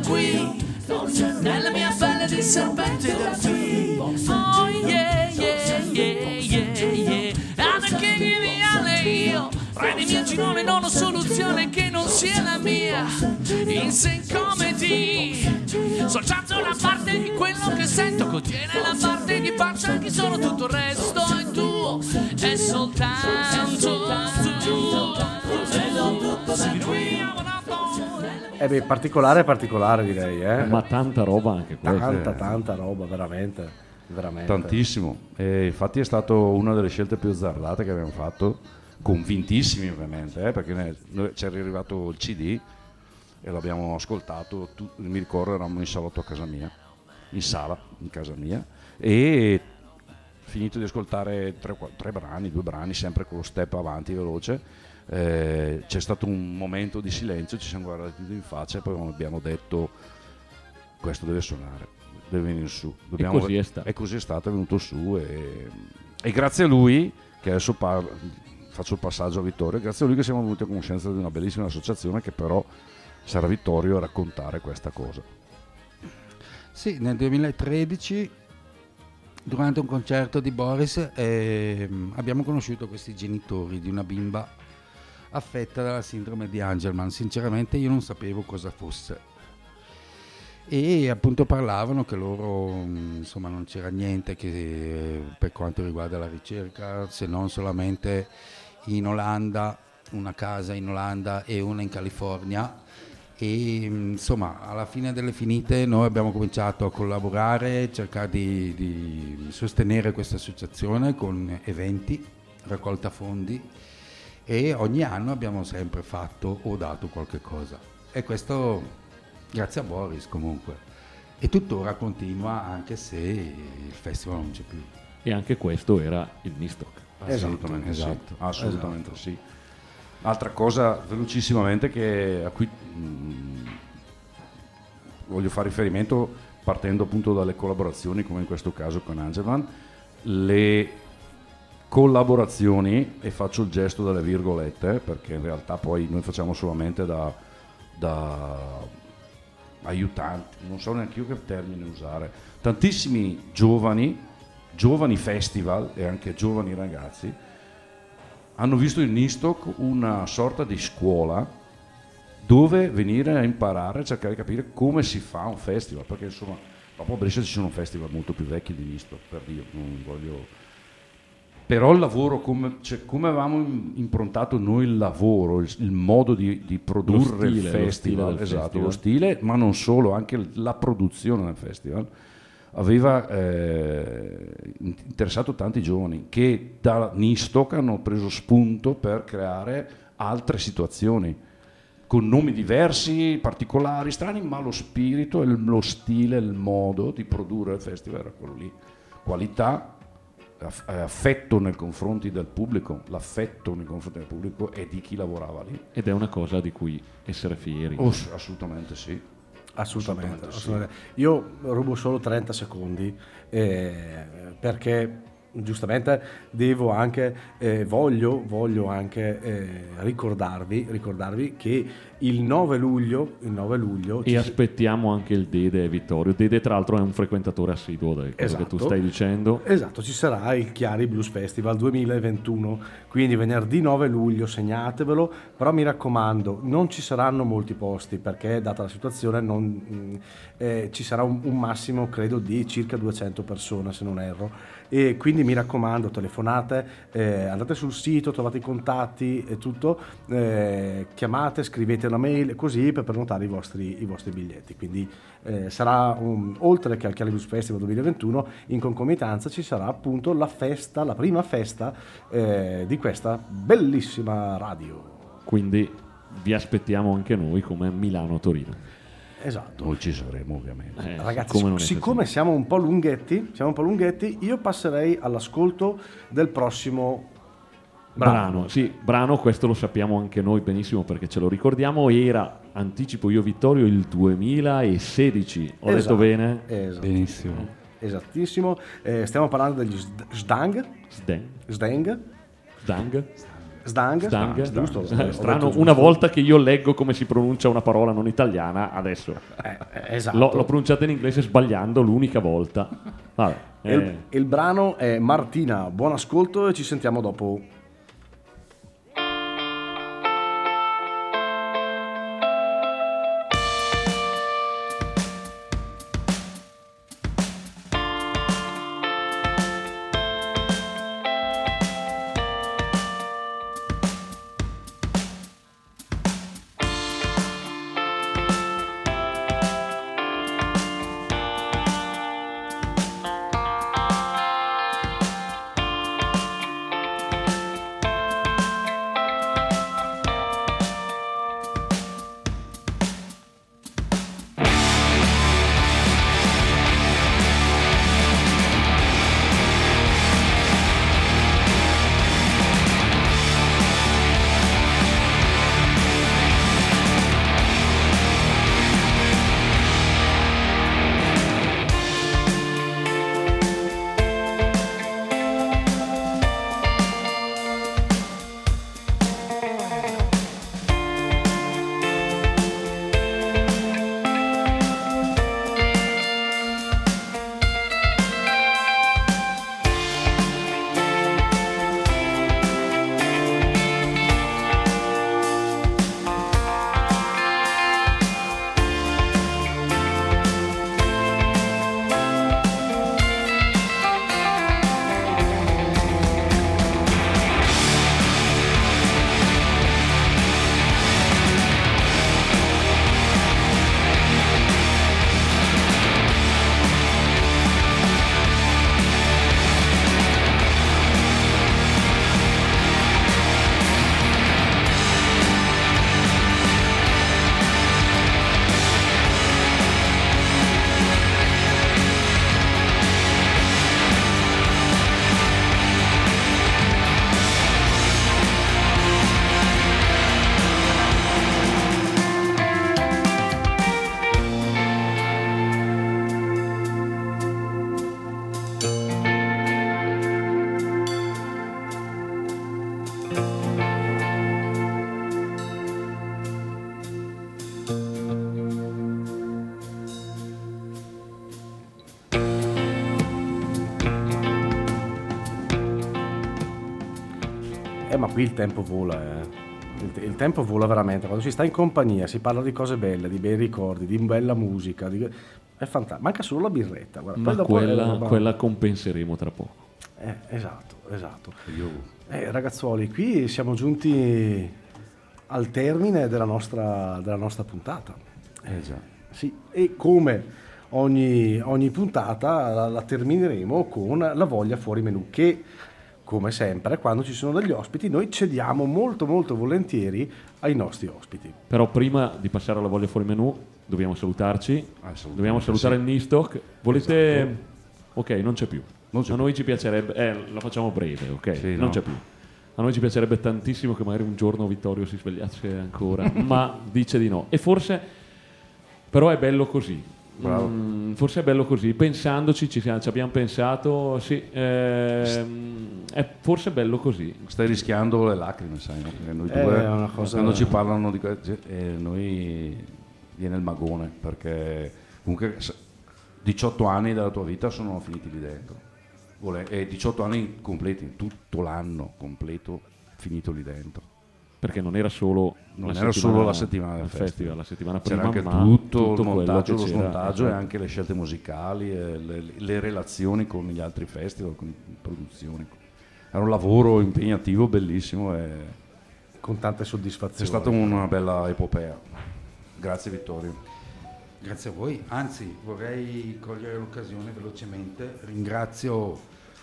Qui, nella mia pelle di serpente da qui, oh yeah yeah yeah yeah yeah, king of the alley, io, re dei miei gironi non ho soluzione che non sia la mia, in St. Comedy, soltanto una parte di quello che sento contiene la parte di faccia che sono tutto il resto è tuo, è soltanto Eh beh, particolare, particolare direi, eh. Ma tanta roba anche questa. Tanta, tanta roba, veramente. veramente. Tantissimo. E infatti è stata una delle scelte più azzardate che abbiamo fatto, convintissimi ovviamente, eh, perché ne- noi- ci è arrivato il CD e l'abbiamo ascoltato, tu- mi ricordo eravamo in salotto a casa mia, in sala, in casa mia, e finito di ascoltare tre, tre brani, due brani, sempre con lo step avanti veloce, eh, c'è stato un momento di silenzio, ci siamo guardati tutti in faccia e poi abbiamo detto questo deve suonare, deve venire su. Dobbiamo- così è stato. E così è stato, è venuto su e, e grazie a lui, che adesso parla, faccio il passaggio a Vittorio, grazie a lui che siamo venuti a conoscenza di una bellissima associazione che però sarà Vittorio a raccontare questa cosa. Sì, nel 2013, durante un concerto di Boris, ehm, abbiamo conosciuto questi genitori di una bimba affetta dalla sindrome di Angelman. Sinceramente io non sapevo cosa fosse. E appunto parlavano che loro, mh, insomma, non c'era niente che, eh, per quanto riguarda la ricerca, se non solamente in Olanda, una casa in Olanda e una in California e mh, insomma alla fine delle finite noi abbiamo cominciato a collaborare, cercare di, di sostenere questa associazione con eventi, raccolta fondi e ogni anno abbiamo sempre fatto o dato qualche cosa e questo grazie a Boris comunque e tuttora continua anche se il festival non c'è più. E anche questo era il Nistok. Assolutamente esatto, sì. Assolutamente sì. Altra cosa velocissimamente che a cui mh, voglio fare riferimento partendo appunto dalle collaborazioni come in questo caso con Angelman, le collaborazioni e faccio il gesto delle virgolette perché in realtà poi noi facciamo solamente da, da aiutanti, non so neanche io che termine usare, tantissimi giovani, giovani festival e anche giovani ragazzi hanno visto in Nistok una sorta di scuola dove venire a imparare, a cercare di capire come si fa un festival, perché insomma dopo a Brescia ci sono festival molto più vecchi di Nistok, per dire, non voglio... Però il lavoro, come, cioè, come avevamo im- improntato noi il lavoro, il, il modo di, di produrre stile, il lo festival, stile del esatto, festival. lo stile, ma non solo, anche la produzione del festival, aveva eh, in- interessato tanti giovani che da Nistok hanno preso spunto per creare altre situazioni con nomi diversi, particolari, strani, ma lo spirito, il- lo stile, il modo di produrre il festival era quello lì. Qualità, affetto nei confronti del pubblico, l'affetto nei confronti del pubblico e di chi lavorava lì. Ed è una cosa di cui essere fieri. Oh, assolutamente sì. Assolutamente, Assolutamente sì. assolutamente. Io rubo solo 30 secondi eh, perché giustamente devo anche, eh, voglio, voglio anche eh, ricordarvi, ricordarvi che il 9 luglio, il 9 luglio E ci- aspettiamo anche il Dede e Vittorio. Dede, tra l'altro, è un frequentatore assiduo di quello che tu Esatto. stai dicendo. Esatto, ci sarà il Chiari Blues Festival 2021, quindi venerdì 9 luglio, segnatevelo, però mi raccomando, non ci saranno molti posti perché data la situazione non, mh, eh, ci sarà un, un massimo credo di circa 200 persone se non erro e quindi mi raccomando telefonate, eh, andate sul sito, trovate i contatti e tutto, eh, chiamate, scrivete una mail così per prenotare i vostri, i vostri biglietti, quindi eh, sarà un- oltre che al Chiari Blues Festival 2021 in concomitanza ci sarà appunto la festa, la prima festa eh, di questa bellissima radio. Quindi vi aspettiamo anche noi come Milano-Torino. Esatto. Noi ci saremo ovviamente. Eh, Ragazzi, come non è siccome siamo un po' lunghetti, siamo un po' lunghetti, io passerei all'ascolto del prossimo Brano, sì, brano, questo lo sappiamo anche noi benissimo perché ce lo ricordiamo, era, anticipo io Vittorio, il 2016, ho detto Esatto, bene? esatto. Benissimo. Esattissimo. Eh, stiamo parlando degli Sd- Sdang. Sdang. Sdang. Sdang? Sdang. Sdang? Giusto? Strano, detto una volta che io leggo come si pronuncia una parola non italiana, adesso Eh, eh, esatto. l'ho, l'ho pronunciata in inglese sbagliando l'unica volta. Vabbè, E il, eh, il brano è Martina, buon ascolto e ci sentiamo dopo. Qui il tempo vola, eh. Il, il tempo vola veramente. Quando si sta in compagnia, si parla di cose belle, di bei ricordi, di bella musica. di- È fantastico. Manca solo la birretta. Guarda. Ma dopo è quella, quella compenseremo tra poco. Eh, esatto, esatto. Eh, ragazzuoli, qui siamo giunti al termine della nostra, della nostra puntata. Eh già. Sì, e come ogni, ogni puntata la, la termineremo con la voglia fuori menù che come sempre quando ci sono degli ospiti noi cediamo molto molto volentieri ai nostri ospiti. Però prima di passare alla voglia fuori menù dobbiamo salutarci. Dobbiamo salutare sì. il Nistock. Volete... Esatto. Ok, non c'è più. Non c'è a noi ci piacerebbe... Eh, la facciamo breve, ok? Sì, non no. c'è più. A noi ci piacerebbe tantissimo che magari un giorno Vittorio si svegliasse ancora, ma dice di no. E forse... Però è bello così. Mm, forse è bello così. Pensandoci, ci, siamo- ci abbiamo pensato, sì, ehm, è forse bello così. Stai rischiando le lacrime, sai, no? Perché noi Eh, due, una cosa- quando ci parlano di questo, eh, noi viene il magone, perché comunque s- 18 anni della tua vita sono finiti lì dentro. E 18 anni completi, tutto l'anno completo finito lì dentro. Perché non era solo Non la era settimana- solo la settimana del del festival, la settimana c'era prima, anche ma tutto, tutto il montaggio, lo c'era, smontaggio e esatto. anche le scelte musicali, e le, le relazioni con gli altri festival, con le produzioni. Era un lavoro impegnativo, bellissimo e Con tante è soddisfazioni. stata una bella epopea. Grazie Vittorio. Grazie a voi, anzi vorrei cogliere l'occasione velocemente, ringrazio,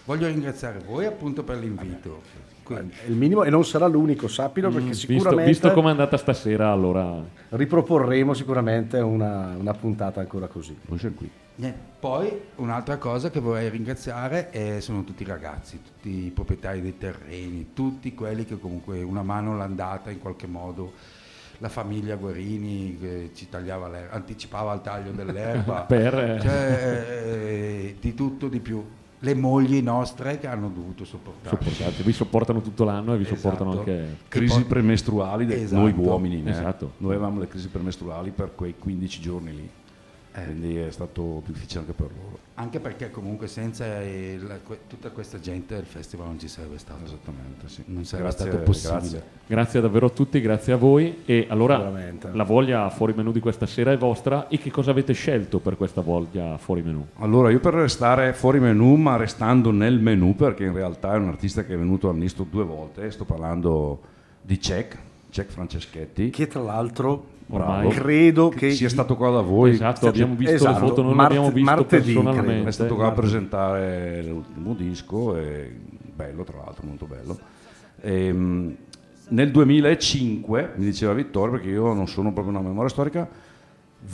voglio ringraziare voi appunto per l'invito. Quindi, È il minimo e non sarà l'unico, sappilo, perché Mm, visto, sicuramente visto com'è andata stasera, allora riproporremo sicuramente una, una puntata ancora così. Qui. niente. Poi un'altra cosa che vorrei ringraziare è- sono tutti i ragazzi, tutti i proprietari dei terreni, tutti quelli che comunque una mano l'hanno data in qualche modo. La famiglia Guerini che ci tagliava l'erba, anticipava il taglio dell'erba, Per, eh, Cioè, eh, di tutto di più. Le mogli nostre che hanno dovuto sopportare. sopportate. Vi sopportano tutto l'anno e vi Esatto. sopportano anche... Crisi premestruali Esatto, noi uomini. eh. esatto. Noi avevamo le crisi premestruali per quei 15 giorni lì. Eh. Quindi è stato difficile anche per loro. Anche perché comunque senza que- tutta questa gente il festival non ci sarebbe stato. Esattamente, sì. Non sarebbe Grazie- stato possibile. grazie. Grazie davvero a tutti, grazie a voi. E allora Sicuramente. la voglia fuori menù di questa sera è vostra. E che cosa avete scelto per questa voglia fuori menù? Allora, io per restare fuori menù, ma restando nel menù, perché in realtà è un artista che è venuto al Nisto due volte, sto parlando di Cech, Cech Franceschetti. Che tra l'altro Bravo. credo che sia stato qua da voi. Esatto, abbiamo visto Esatto, le foto, non marte- l'abbiamo visto martedì, personalmente. È stato qua a presentare l'ultimo disco, e bello tra l'altro, molto bello. Ehm, nel 2005, mi diceva Vittorio, perché io non sono proprio una memoria storica,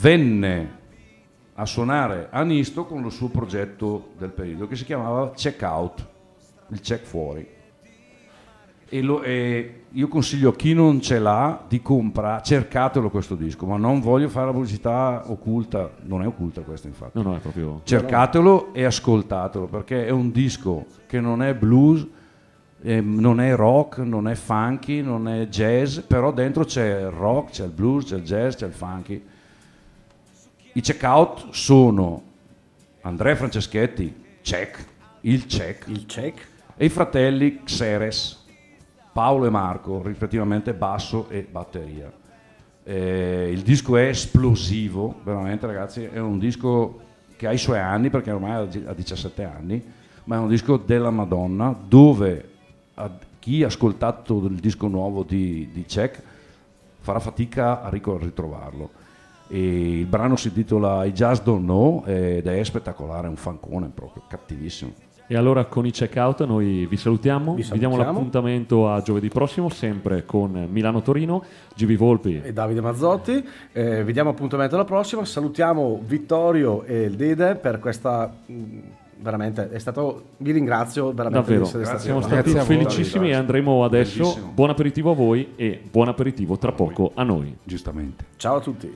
venne a suonare a Nisto con il suo progetto del periodo che si chiamava Check Out, il check fuori. E, lo- e io consiglio a chi non ce l'ha di comprare, cercatelo questo disco, ma non voglio fare la pubblicità occulta, non è occulta questa infatti. No, no, è proprio... Cercatelo e ascoltatelo perché è un disco che non è blues, ehm, non è rock, non è funky, non è jazz, però dentro c'è il rock, c'è il blues, c'è il jazz, c'è il funky. I checkout sono Andrea Franceschetti, check, il check, il check e i fratelli Xeres, Paolo e Marco, rispettivamente basso e batteria. Eh, il disco è esplosivo, veramente ragazzi, è un disco che ha i suoi anni perché ormai ha ha 17 anni, ma è un disco della Madonna dove chi ha ascoltato il disco nuovo di, di Check farà fatica a ritrovarlo. E il brano si intitola I Just Don't Know ed è spettacolare, è un fancone proprio, cattivissimo. E allora con i checkout noi vi salutiamo, Vi vi, diamo salutiamo. l'appuntamento a giovedì prossimo, sempre con Milano-Torino, GB Volpi. e Davide Mazzotti. Eh, vi diamo appuntamento alla prossima. Salutiamo Vittorio e il Dede per questa. mh, Veramente è stato. Vi ringrazio veramente Davvero, di essere stati siamo stati Grazie felicissimi e andremo adesso. Bellissimo. Buon aperitivo a voi e buon aperitivo tra poco a noi. Giustamente. Ciao a tutti.